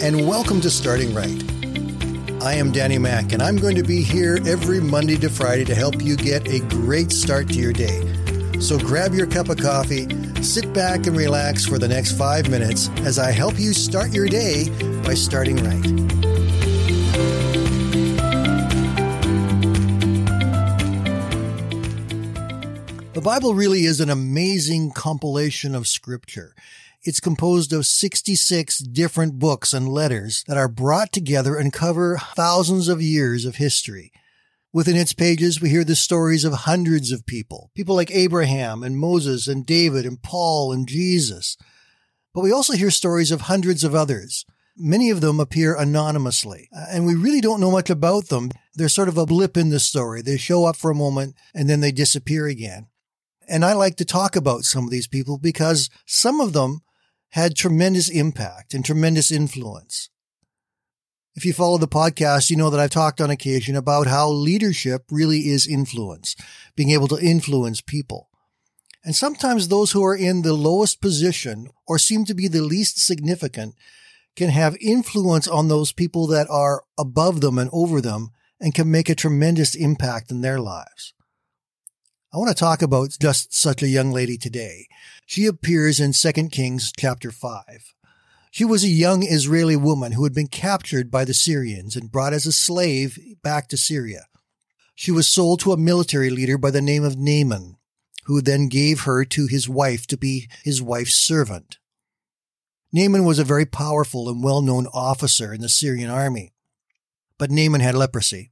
and welcome to Starting Right. I am Danny Mack, and I'm going to be here every Monday to Friday to help you get a great start to your day. So grab your cup of coffee, sit back, and relax for the next five minutes as I help you start your day by starting right. The Bible really is an amazing compilation of scripture. It's composed of 66 different books and letters that are brought together and cover thousands of years of history. Within its pages, we hear the stories of hundreds of people, people like Abraham and Moses and David and Paul and Jesus. But we also hear stories of hundreds of others. Many of them appear anonymously, uh, and we really don't know much about them. They're sort of a blip in the story. They show up for a moment and then they disappear again. And I like to talk about some of these people because some of them had tremendous impact and tremendous influence. If you follow the podcast, you know that I've talked on occasion about how leadership really is influence, being able to influence people. And sometimes those who are in the lowest position or seem to be the least significant can have influence on those people that are above them and over them and can make a tremendous impact in their lives. I want to talk about just such a young lady today. She appears in 2 Kings chapter 5. She was a young Israeli woman who had been captured by the Syrians and brought as a slave back to Syria. She was sold to a military leader by the name of Naaman, who then gave her to his wife to be his wife's servant. Naaman was a very powerful and well-known officer in the Syrian army. But Naaman had leprosy.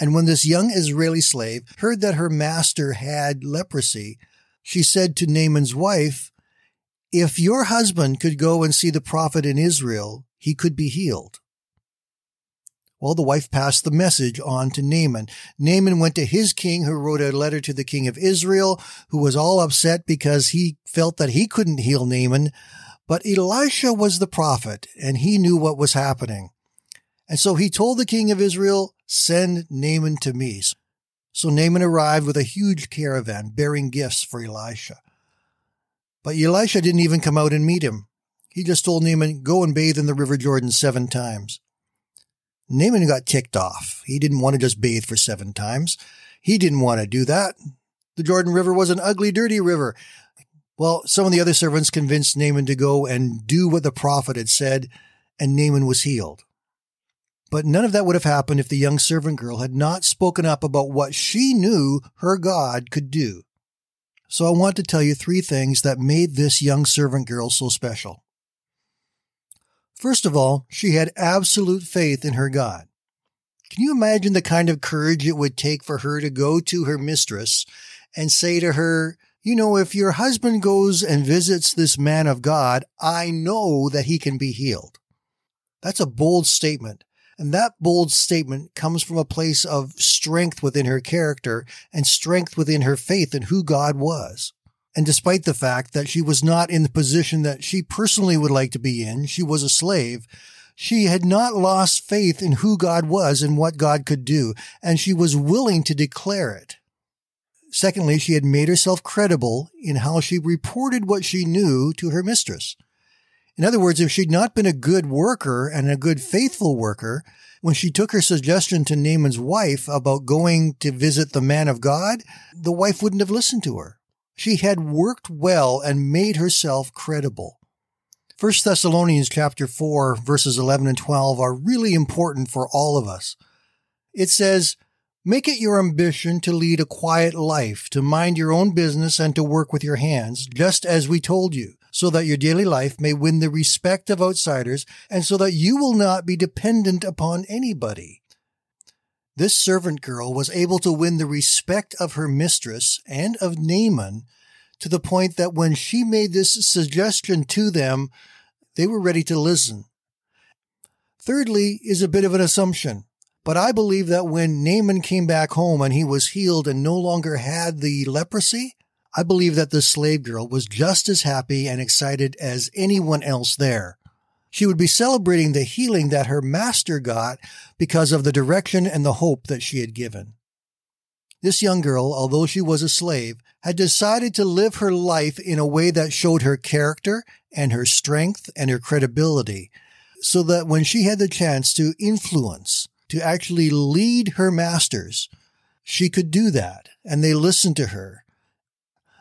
And when this young Israeli slave heard that her master had leprosy, she said to Naaman's wife, If your husband could go and see the prophet in Israel, he could be healed. Well, the wife passed the message on to Naaman. Naaman went to his king, who wrote a letter to the king of Israel, who was all upset because he felt that he couldn't heal Naaman. But Elisha was the prophet, and he knew what was happening. And so he told the king of Israel, Send Naaman to me. So Naaman arrived with a huge caravan bearing gifts for Elisha. But Elisha didn't even come out and meet him. He just told Naaman, Go and bathe in the River Jordan seven times. Naaman got ticked off. He didn't want to just bathe for seven times. He didn't want to do that. The Jordan River was an ugly, dirty river. Well, some of the other servants convinced Naaman to go and do what the prophet had said, and Naaman was healed. But none of that would have happened if the young servant girl had not spoken up about what she knew her God could do. So I want to tell you three things that made this young servant girl so special. First of all, she had absolute faith in her God. Can you imagine the kind of courage it would take for her to go to her mistress and say to her, you know, if your husband goes and visits this man of God, I know that he can be healed. That's a bold statement. And that bold statement comes from a place of strength within her character and strength within her faith in who God was. And despite the fact that she was not in the position that she personally would like to be in, she was a slave, she had not lost faith in who God was and what God could do, and she was willing to declare it. Secondly, she had made herself credible in how she reported what she knew to her mistress. In other words, if she'd not been a good worker and a good faithful worker, when she took her suggestion to Naaman's wife about going to visit the man of God, the wife wouldn't have listened to her. She had worked well and made herself credible. 1 Thessalonians chapter 4 verses 11 and 12 are really important for all of us. It says, Make it your ambition to lead a quiet life, to mind your own business and to work with your hands, just as we told you so that your daily life may win the respect of outsiders and so that you will not be dependent upon anybody. This servant girl was able to win the respect of her mistress and of Naaman to the point that when she made this suggestion to them, they were ready to listen. Thirdly is a bit of an assumption. But I believe that when Naaman came back home and he was healed and no longer had the leprosy, I believe that the slave girl was just as happy and excited as anyone else there. She would be celebrating the healing that her master got because of the direction and the hope that she had given. This young girl, although she was a slave, had decided to live her life in a way that showed her character and her strength and her credibility. so that when she had the chance to influence, to actually lead her masters, she could do that and they listened to her.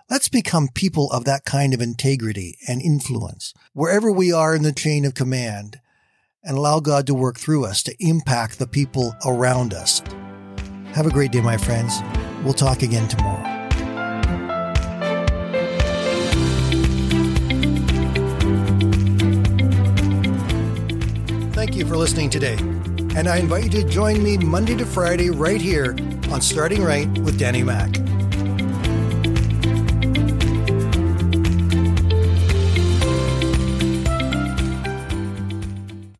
Let's become people of that kind of integrity and influence wherever we are in the chain of command and allow God to work through us to impact the people around us. Have a great day, my friends. We'll talk again tomorrow. Thank you for listening today. And I invite you to join me Monday to Friday right here on Starting Right with Danny Mack.